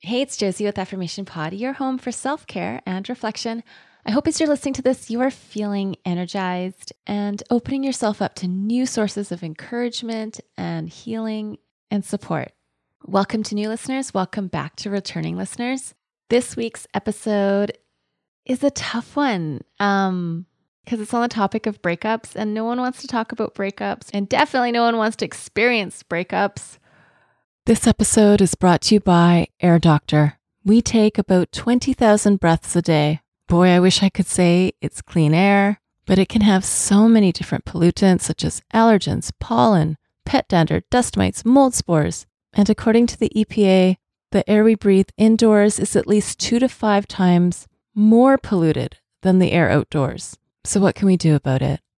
Hey, it's Josie with Affirmation Pod, your home for self care and reflection. I hope as you're listening to this, you are feeling energized and opening yourself up to new sources of encouragement and healing and support. Welcome to new listeners. Welcome back to returning listeners. This week's episode is a tough one um, because it's on the topic of breakups, and no one wants to talk about breakups, and definitely no one wants to experience breakups. This episode is brought to you by Air Doctor. We take about 20,000 breaths a day. Boy, I wish I could say it's clean air, but it can have so many different pollutants such as allergens, pollen, pet dander, dust mites, mold spores. And according to the EPA, the air we breathe indoors is at least two to five times more polluted than the air outdoors. So, what can we do about it?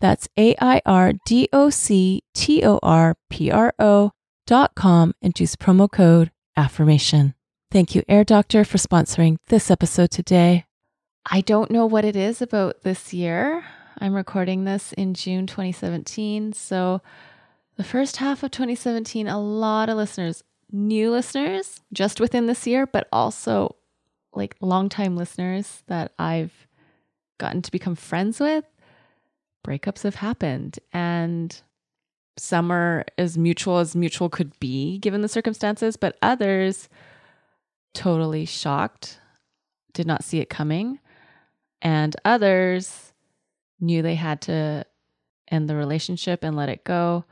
that's A I R D O C T O R P R O dot com and use promo code affirmation. Thank you, Air Doctor, for sponsoring this episode today. I don't know what it is about this year. I'm recording this in June 2017. So, the first half of 2017, a lot of listeners, new listeners just within this year, but also like longtime listeners that I've gotten to become friends with breakups have happened and some are as mutual as mutual could be given the circumstances, but others totally shocked, did not see it coming, and others knew they had to end the relationship and let it go.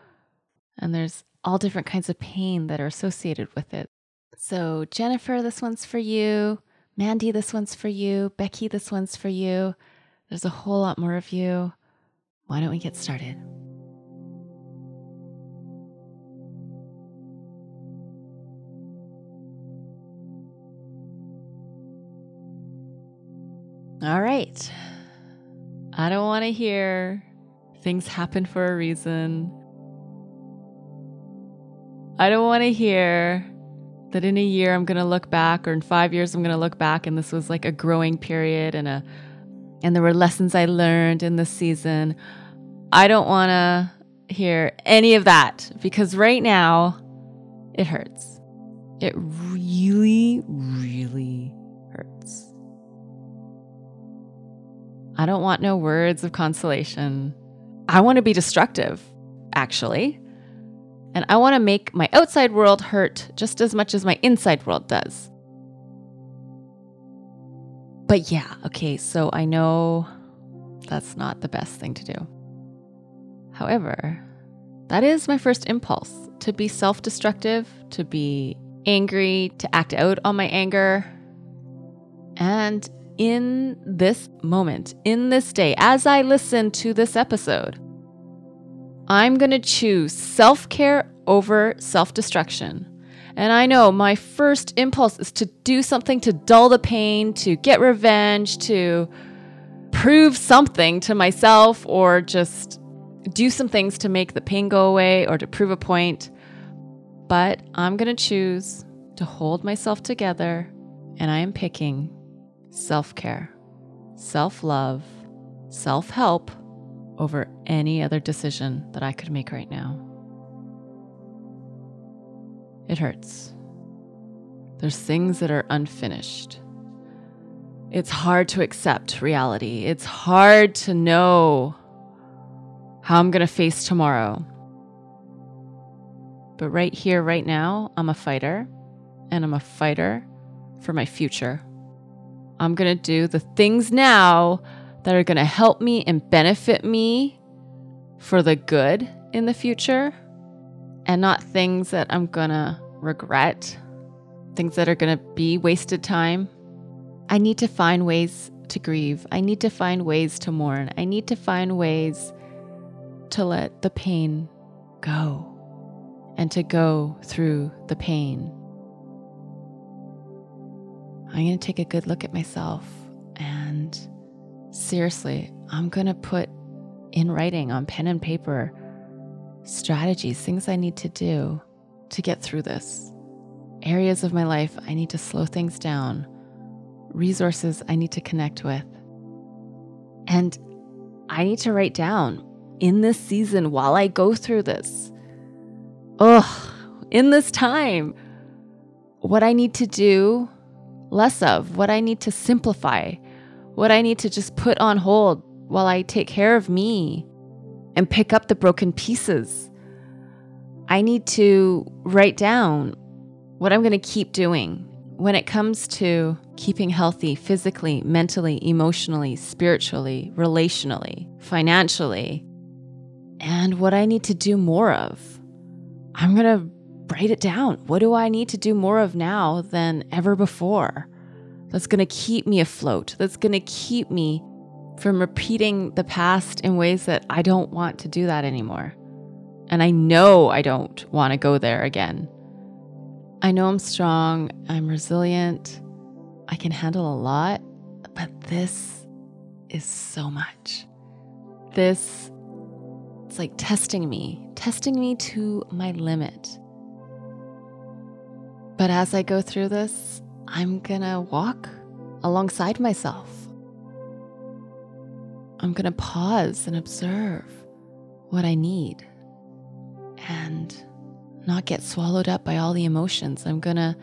And there's all different kinds of pain that are associated with it. So, Jennifer, this one's for you. Mandy, this one's for you. Becky, this one's for you. There's a whole lot more of you. Why don't we get started? All right. I don't want to hear things happen for a reason. I don't want to hear that in a year I'm going to look back or in 5 years I'm going to look back and this was like a growing period and a and there were lessons I learned in this season. I don't want to hear any of that because right now it hurts. It really, really hurts. I don't want no words of consolation. I want to be destructive, actually. And I want to make my outside world hurt just as much as my inside world does. But yeah, okay, so I know that's not the best thing to do. However, that is my first impulse to be self destructive, to be angry, to act out on my anger. And in this moment, in this day, as I listen to this episode, I'm going to choose self care over self destruction. And I know my first impulse is to do something to dull the pain, to get revenge, to prove something to myself, or just do some things to make the pain go away or to prove a point. But I'm going to choose to hold myself together, and I am picking self care, self love, self help over any other decision that I could make right now. It hurts. There's things that are unfinished. It's hard to accept reality. It's hard to know how I'm going to face tomorrow. But right here, right now, I'm a fighter, and I'm a fighter for my future. I'm going to do the things now that are going to help me and benefit me for the good in the future and not things that I'm going to regret, things that are going to be wasted time. I need to find ways to grieve. I need to find ways to mourn. I need to find ways to let the pain go and to go through the pain. I'm going to take a good look at myself and seriously, I'm going to put in writing on pen and paper strategies, things I need to do to get through this. Areas of my life I need to slow things down, resources I need to connect with. And I need to write down in this season while I go through this. Ugh, in this time, what I need to do less of, what I need to simplify, what I need to just put on hold while I take care of me and pick up the broken pieces. I need to write down what I'm going to keep doing when it comes to keeping healthy physically, mentally, emotionally, spiritually, relationally, financially, and what I need to do more of. I'm going to write it down. What do I need to do more of now than ever before? That's going to keep me afloat. That's going to keep me from repeating the past in ways that I don't want to do that anymore. And I know I don't want to go there again. I know I'm strong, I'm resilient, I can handle a lot, but this is so much. This, like testing me, testing me to my limit. But as I go through this, I'm gonna walk alongside myself. I'm gonna pause and observe what I need and not get swallowed up by all the emotions. I'm gonna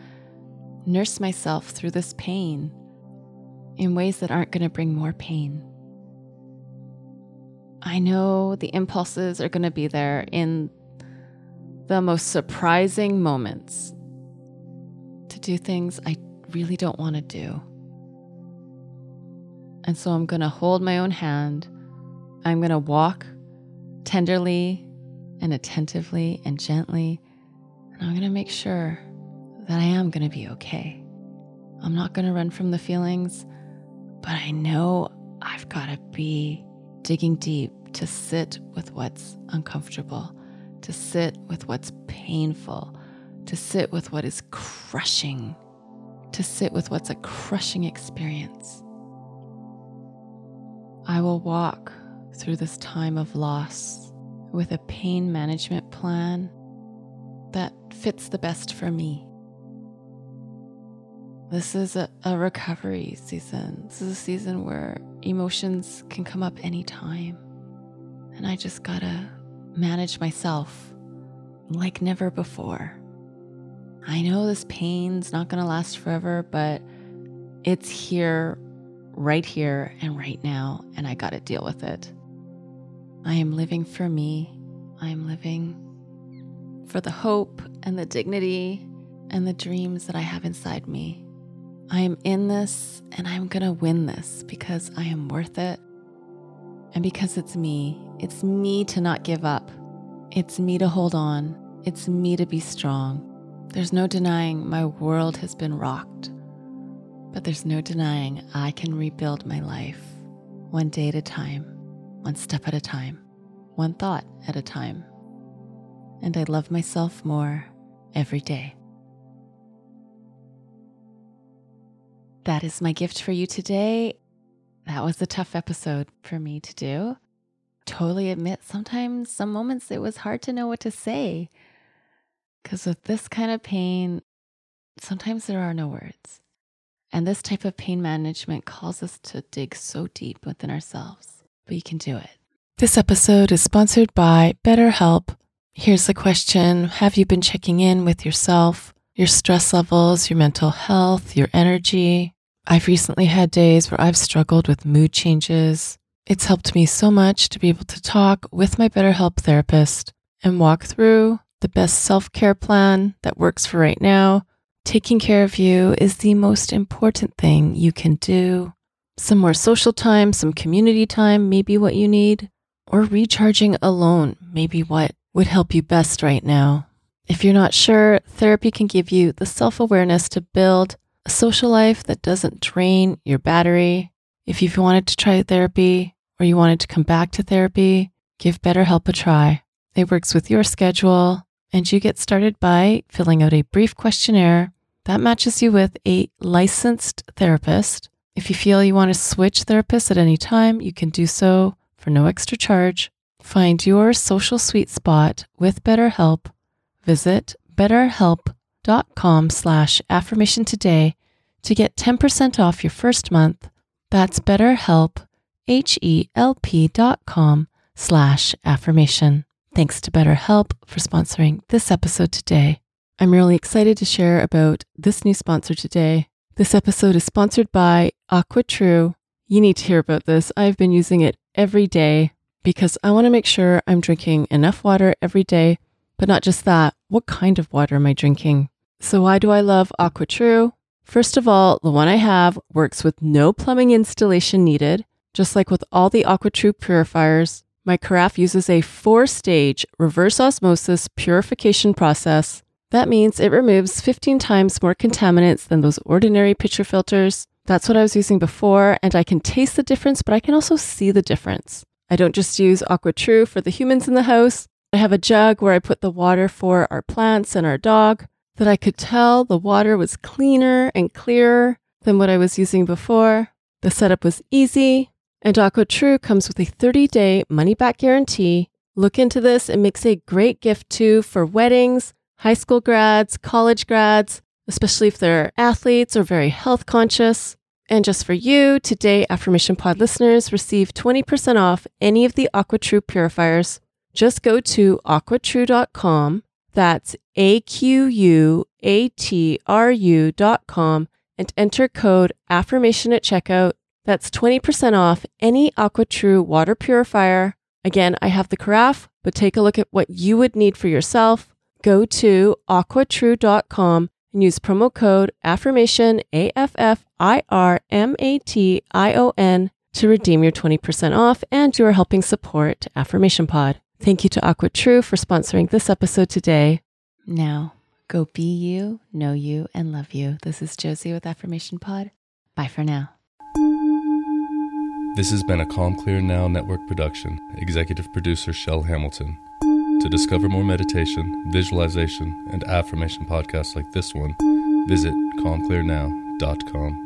nurse myself through this pain in ways that aren't gonna bring more pain. I know the impulses are gonna be there in the most surprising moments to do things I really don't want to do. And so I'm going to hold my own hand. I'm going to walk tenderly and attentively and gently. And I'm going to make sure that I am going to be okay. I'm not going to run from the feelings, but I know I've got to be digging deep to sit with what's uncomfortable, to sit with what's painful, to sit with what is crushing, to sit with what's a crushing experience. I will walk through this time of loss with a pain management plan that fits the best for me. This is a, a, recovery season. This is a season where emotions can come up anytime. And I just gotta manage myself like never before. I know this pain's not to last forever, but it's here, right here, and right now, and I got to deal with it. I am living for me. I am living for the hope and the dignity and the dreams that I have inside me. I am in this and I'm going to win this because I am worth it. And because it's me, it's me to not give up. It's me to hold on. It's me to be strong. There's no denying my world has been rocked. But there's no denying I can rebuild my life one day at a time, one step at a time, one thought at a time. And I love myself more every day. That is my gift for you today. That was a tough episode for me to do. Totally admit sometimes, some moments it was hard to know what to say. Because with this kind of pain, sometimes there are no words. And this type of pain management calls us to dig so deep within ourselves, but you can do it. This episode is sponsored by BetterHelp. Here's the question Have you been checking in with yourself, your stress levels, your mental health, your energy? I've recently had days where I've struggled with mood changes. It's helped me so much to be able to talk with my BetterHelp therapist and walk through the best self care plan that works for right now. Taking care of you is the most important thing you can do. Some more social time, some community time, maybe what you need, or recharging alone, maybe what would help you best right now. If you're not sure, therapy can give you the self awareness to build a social life that doesn't drain your battery. If you've wanted to try therapy or you wanted to come back to therapy, give BetterHelp a try. It works with your schedule, and you get started by filling out a brief questionnaire that matches you with a licensed therapist. If you feel you want to switch therapists at any time, you can do so for no extra charge. Find your social sweet spot with BetterHelp. Visit BetterHelp com slash affirmation today to get 10% off your first month. That's betterhelp, H-E-L-P dot com slash affirmation. Thanks to BetterHelp for sponsoring this episode today. I'm really excited to share about this new sponsor today. This episode is sponsored by AquaTrue. You need to hear about this. I've been using it every day because I want to make sure I'm drinking enough water every day, but not just that. What kind of water am I drinking? So, why do I love AquaTrue? First of all, the one I have works with no plumbing installation needed. Just like with all the AquaTrue purifiers, my carafe uses a four stage reverse osmosis purification process. That means it removes 15 times more contaminants than those ordinary pitcher filters. That's what I was using before, and I can taste the difference, but I can also see the difference. I don't just use AquaTrue for the humans in the house. I have a jug where I put the water for our plants and our dog that I could tell the water was cleaner and clearer than what I was using before. The setup was easy, and AquaTrue comes with a 30 day money back guarantee. Look into this, it makes a great gift too for weddings, high school grads, college grads, especially if they're athletes or very health conscious. And just for you, today Affirmation Pod listeners receive 20% off any of the AquaTrue purifiers. Just go to aquatrue.com that's A Q U A T R U dot com and enter code affirmation at checkout. That's 20% off any AquaTrue water purifier. Again, I have the carafe, but take a look at what you would need for yourself. Go to aquatrue.com and use promo code affirmation A F F I R M A T I O N to redeem your 20% off and you are helping support Affirmation Pod. Thank you to AquaTrue for sponsoring this episode today. Now, go be you, know you, and love you. This is Josie with Affirmation Pod. Bye for now. This has been a Calm Clear Now Network production. Executive producer Shell Hamilton. To discover more meditation, visualization, and affirmation podcasts like this one, visit calmclearnow.com.